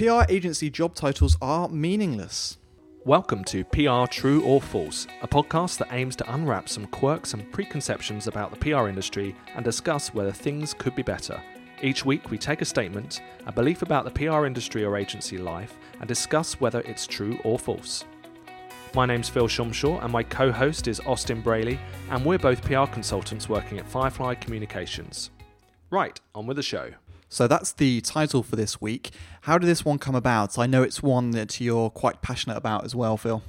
PR agency job titles are meaningless. Welcome to PR True or False, a podcast that aims to unwrap some quirks and preconceptions about the PR industry and discuss whether things could be better. Each week, we take a statement, a belief about the PR industry or agency life, and discuss whether it's true or false. My name's Phil Szomszor, and my co host is Austin Braley, and we're both PR consultants working at Firefly Communications. Right, on with the show. So that's the title for this week. How did this one come about? I know it's one that you're quite passionate about as well, Phil.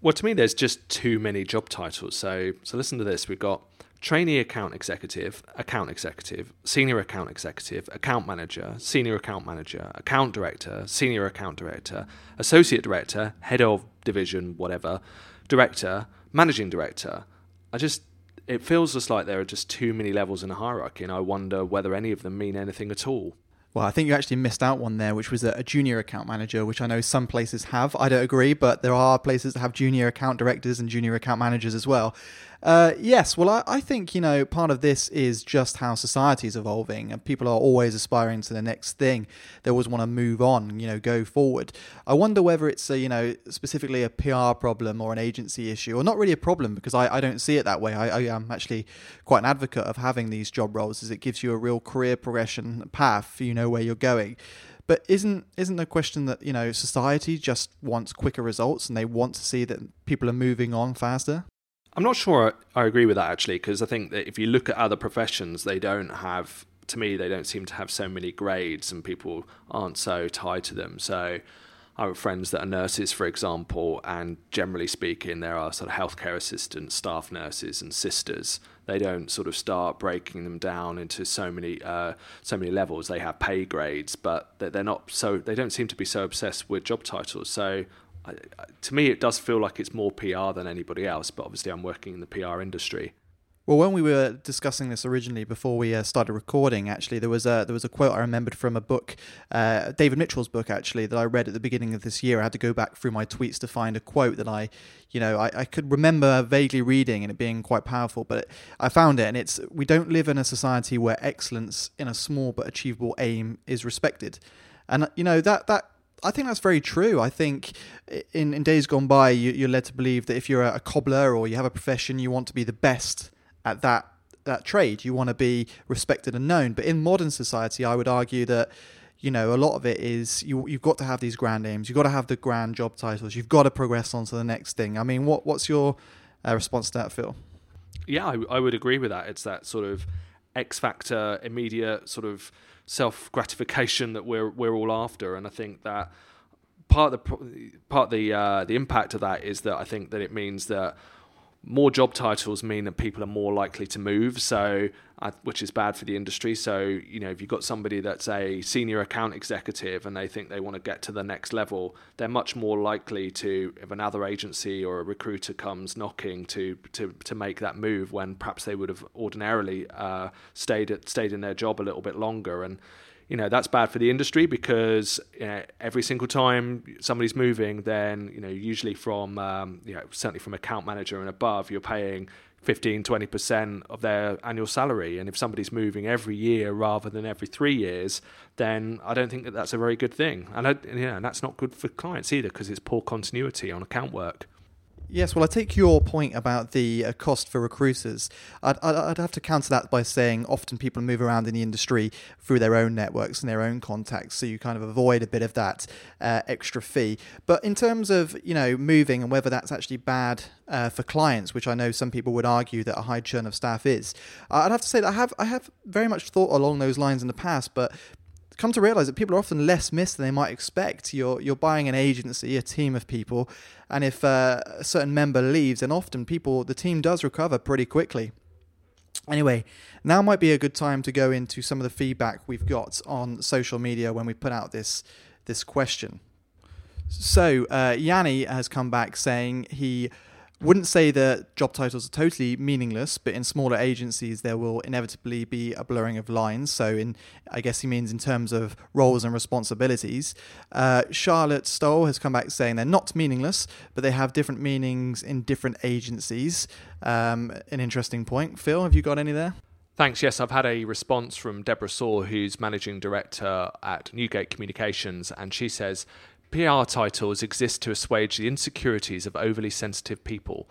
Well, to me, there's just too many job titles. So, so listen to this. We've got trainee account executive, account executive, senior account executive, account manager, senior account manager, account director, senior account director, associate director, head of division, whatever, director, managing director. I just it feels just like there are just too many levels in a hierarchy, and I wonder whether any of them mean anything at all. Well, I think you actually missed out one there, which was a, junior account manager, which I know some places have. I don't agree, but there are places that have junior account directors and junior account managers as well. Uh, yes, well, I, I, think, you know, part of this is just how society is evolving and people are always aspiring to the next thing. They always want to move on, you know, go forward. I wonder whether it's, a, you know, specifically a PR problem or an agency issue, or not really a problem because I, I don't see it that way. I, I am actually quite an advocate of having these job roles as it gives you a real career progression path, you know, where you're going. But isn't isn't the question that you know society just wants quicker results and they want to see that people are moving on faster? I'm not sure I agree with that actually, because I think that if you look at other professions, they don't have, to me, they don't seem to have so many grades and people aren't so tied to them. So I have friends that are nurses, for example, and generally speaking, there are sort of healthcare assistants, staff nurses, and sisters. They don't sort of start breaking them down into so many uh, so many levels. They have pay grades, but they're not so. They don't seem to be so obsessed with job titles. So to me, it does feel like it's more PR than anybody else, but obviously, I'm working in the PR industry. Well, when we were discussing this originally before we uh, started recording, actually, there was a there was a quote I remembered from a book, uh, David Mitchell's book, actually, that I read at the beginning of this year. I had to go back through my tweets to find a quote that I, you know, I, I could remember vaguely reading and it being quite powerful. But I found it, and it's we don't live in a society where excellence in a small but achievable aim is respected, and you know that that I think that's very true. I think in, in days gone by, you, are led to believe that if you're a, cobbler or you have a profession, you want to be the best at that that trade. You want to be respected and known. But in modern society, I would argue that you know a lot of it is you you've got to have these grand names. You've got to have the grand job titles. You've got to progress on to the next thing. I mean, what what's your uh, response to that, Phil? Yeah, I, I would agree with that. It's that sort of X factor, immediate sort of self gratification that we're we're all after, and I think that part of the part of the uh, the impact of that is that I think that it means that more job titles mean that people are more likely to move, so uh, which is bad for the industry. So you know, if you've got somebody that's a senior account executive and they think they want to get to the next level, they're much more likely to, if another agency or a recruiter comes knocking, to to to make that move when perhaps they would have ordinarily uh, stayed at, stayed in their job a little bit longer and you know that's bad for the industry because you know, every single time somebody's moving, then you know usually from um, you know certainly from account manager and above, you're paying 15 20% of their annual salary. And if somebody's moving every year rather than every 3 years then I don't think that that's a very good thing. And I, you know, and that's not good for clients either because it's poor continuity on account work Yes, well, I take your point about the uh, cost for recruiters. I'd, I'd, I'd, have to counter that by saying often people move around in the industry through their own networks and their own contacts, so you kind of avoid a bit of that uh, extra fee. But in terms of you know moving and whether that's actually bad uh, for clients, which I know some people would argue that a high churn of staff is, I'd have to say that I have I have very much thought along those lines in the past, but come to realize that people are often less missed than they might expect. You're you're buying an agency, a team of people, and if uh, a certain member leaves, then often people the team does recover pretty quickly. Anyway, now might be a good time to go into some of the feedback we've got on social media when we put out this this question. So uh, Yanni has come back saying he wouldn't say that job titles are totally meaningless, but in smaller agencies there will inevitably be a blurring of lines. So, in I guess he means in terms of roles and responsibilities. Uh, Charlotte Stoll has come back saying they're not meaningless, but they have different meanings in different agencies. Um, an interesting point. Phil, have you got any there? Thanks. Yes, I've had a response from Deborah Saw, who's managing director at Newgate Communications, and she says PR titles exist to assuage the insecurities of overly sensitive people.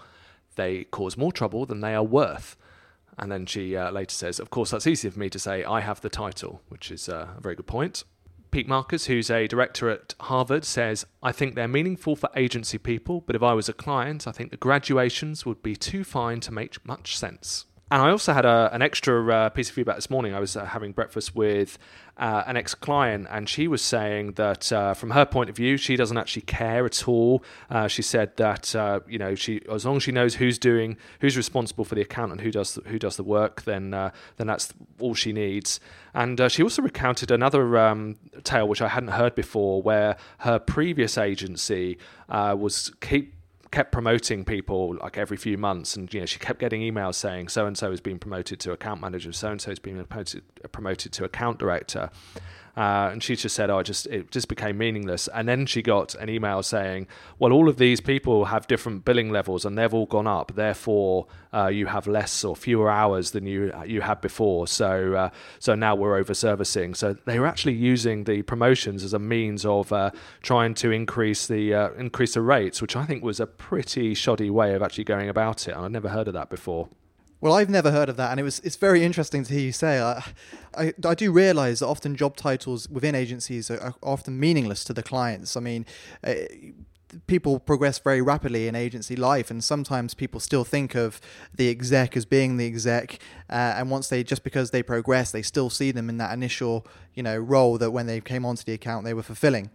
They cause more trouble than they are worth. And then she uh, later says, Of course, that's easy for me to say, I have the title, which is uh, a very good point. Pete Marcus, who's a director at Harvard, says, I think they're meaningful for agency people, but if I was a client, I think the graduations would be too fine to make much sense. And I also had a, an extra uh, piece of feedback this morning. I was uh, having breakfast with uh, an ex client, and she was saying that uh, from her point of view, she doesn't actually care at all. Uh, she said that uh, you know she, as long as she knows who's doing, who's responsible for the account and who does the, who does the work, then then that's all she needs. And she also recounted another um, tale which I hadn't heard before, where her previous agency was keep kept promoting people like every few months, and you know she kept getting emails saying so and so has been promoted to account manager, so and so has been promoted promoted to account director, uh, and she just said, "Oh, it just it just became meaningless." And then she got an email saying, "Well, all of these people have different billing levels, and they've all gone up. Therefore, uh, you have less or fewer hours than you you had before. So, uh, so now we're over servicing." So they were actually using the promotions as a means of uh, trying to increase the uh, increase the rates, which I think was a pretty shoddy way of actually going about it. And I'd never heard of that before. Well, I've never heard of that, and it was it's very interesting to hear you say. I, I, I do realise that often job titles within agencies are, are, often meaningless to the clients. I mean. Uh, people progress very rapidly in agency life, and sometimes people still think of the exec as being the exec. Uh, and once they just because they progress, they still see them in that initial you know role that when they came onto the account they were fulfilling.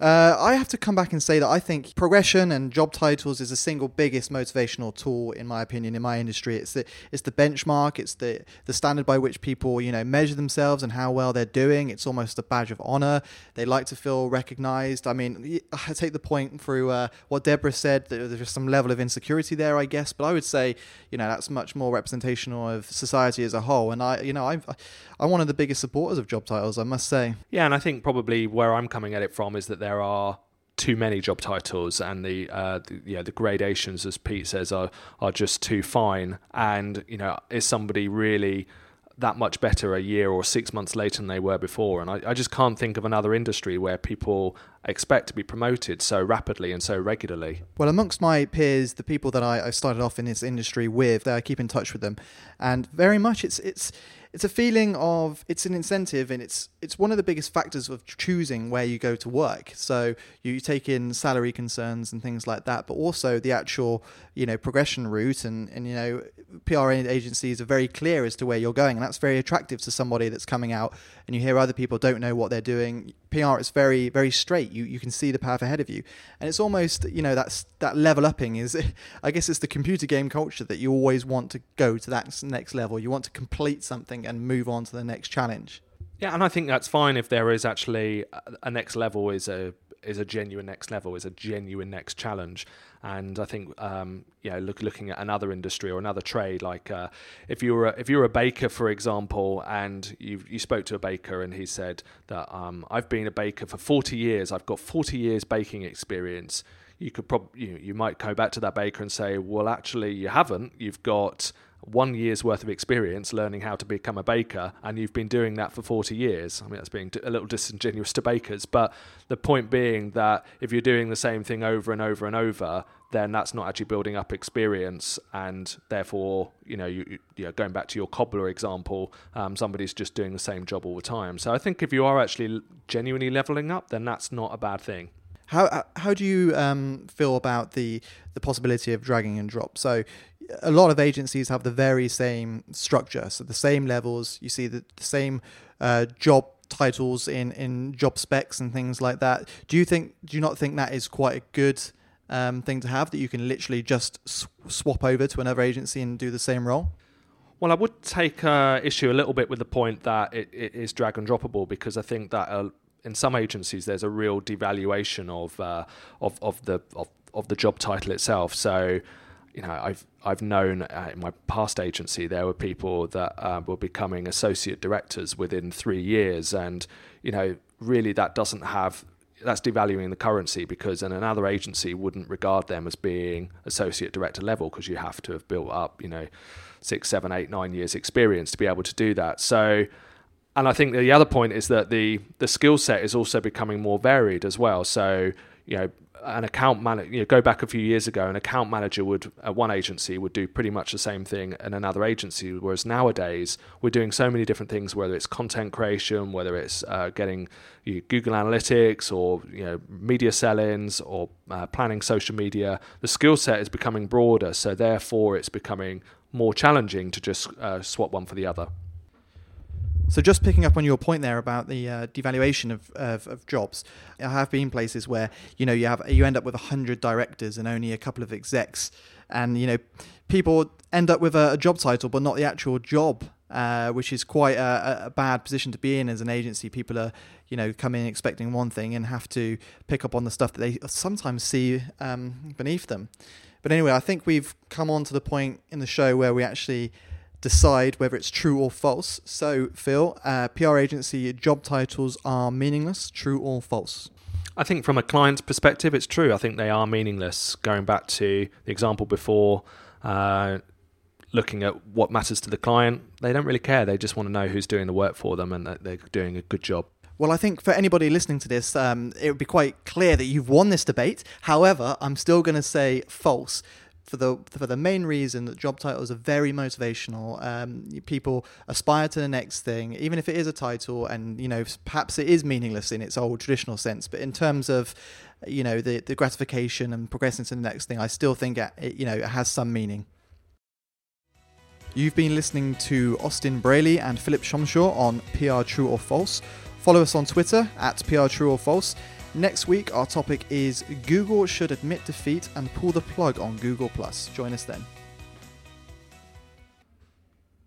Uh, I have to come back and say that I think progression and job titles is the single biggest motivational tool, in my opinion, in my industry. It's the it's the benchmark. It's the the standard by which people you know measure themselves and how well they're doing. It's almost a badge of honor. They like to feel recognized. I mean, I take the point through uh, what Deborah said. That there's some level of insecurity there, I guess. But I would say you know that's much more representational of society as a whole. And I you know I I'm one of the biggest supporters of job titles, I must say. Yeah, and I think probably where I'm coming at it from is that there are too many job titles and the, uh, the yeah the gradations as Pete says are are just too fine. And you know is somebody really that much better a year or six months later than they were before? And I, I just can't think of another industry where people expect to be promoted so rapidly and so regularly. Well amongst my peers the people that I, I started off in this industry with I keep in touch with them. And very much it's it's it's a feeling of it's an incentive and it's it's one of the biggest factors of choosing where you go to work. So you take in salary concerns and things like that but also the actual you know progression route and and you know PR agencies are very clear as to where you're going. And that's very attractive to somebody that's coming out and you hear other people don't know what they're doing PR it's very very straight. You you can see the path ahead of you. And it's almost you know that's that level upping is I guess it's the computer game culture that you always want to go to that next level. You want to complete something something and move on to the next challenge. Yeah, and I think that's fine if there is actually a next level is a is a genuine next level is a genuine next challenge. And I think um, you know look, looking at another industry or another trade like uh, if you were a, if you were a baker for example and you you spoke to a baker and he said that um, I've been a baker for 40 years. I've got 40 years baking experience. You could probably you, you might go back to that baker and say well actually you haven't. You've got one year's worth of experience learning how to become a baker, and you've been doing that for 40 years. I mean, that's being a little disingenuous to bakers, but the point being that if you're doing the same thing over and over and over, then that's not actually building up experience, and therefore, you know, you, you know, going back to your cobbler example, um, somebody's just doing the same job all the time. So I think if you are actually genuinely leveling up, then that's not a bad thing. How how do you um, feel about the the possibility of dragging and drop? So a lot of agencies have the very same structure, so the same levels. You see the, the same uh, job titles in in job specs and things like that. Do you think? Do you not think that is quite a good um, thing to have that you can literally just sw- swap over to another agency and do the same role? Well, I would take uh, issue a little bit with the point that it, it is drag and droppable because I think that uh, in some agencies there's a real devaluation of uh, of of the of, of the job title itself. So, you know, I've I've known uh, in my past agency there were people that uh, were becoming associate directors within three years, and you know, really that doesn't have that's devaluing the currency because then another agency wouldn't regard them as being associate director level because you have to have built up, you know, six, seven, eight, nine years experience to be able to do that. So, and I think the other point is that the the skill set is also becoming more varied as well. So, you know, an account manager, you know, go back a few years ago, an account manager would at one agency would do pretty much the same thing in another agency. Whereas nowadays we're doing so many different things, whether it's content creation, whether it's uh, getting you know, Google Analytics or you know media sell-ins or uh, planning social media. The skill set is becoming broader, so therefore it's becoming more challenging to just uh, swap one for the other. So just picking up on your point there about the uh, devaluation of, of, of, jobs, I have been places where you know you have you end up with hundred directors and only a couple of execs, and you know people end up with a, a job title but not the actual job, uh, which is quite a, a, bad position to be in as an agency. People are you know come in expecting one thing and have to pick up on the stuff that they sometimes see um, beneath them. But anyway, I think we've come on to the point in the show where we actually decide whether it's true or false. So, Phil, uh, PR agency job titles are meaningless, true or false? I think from a client's perspective, it's true. I think they are meaningless. Going back to the example before, uh, looking at what matters to the client, they don't really care. They just want to know who's doing the work for them and that they're doing a good job. Well, I think for anybody listening to this, um, it would be quite clear that you've won this debate. However, I'm still going to say false for the for the main reason that job titles are very motivational. Um, people aspire to the next thing, even if it is a title, and you know perhaps it is meaningless in its old traditional sense. But in terms of you know the the gratification and progressing to the next thing, I still think it you know it has some meaning. You've been listening to Austin Braley and Philip Szomszor on PR True or False. Follow us on Twitter at PR True or False Next week, our topic is Google should admit defeat and pull the plug on Google. Join us then.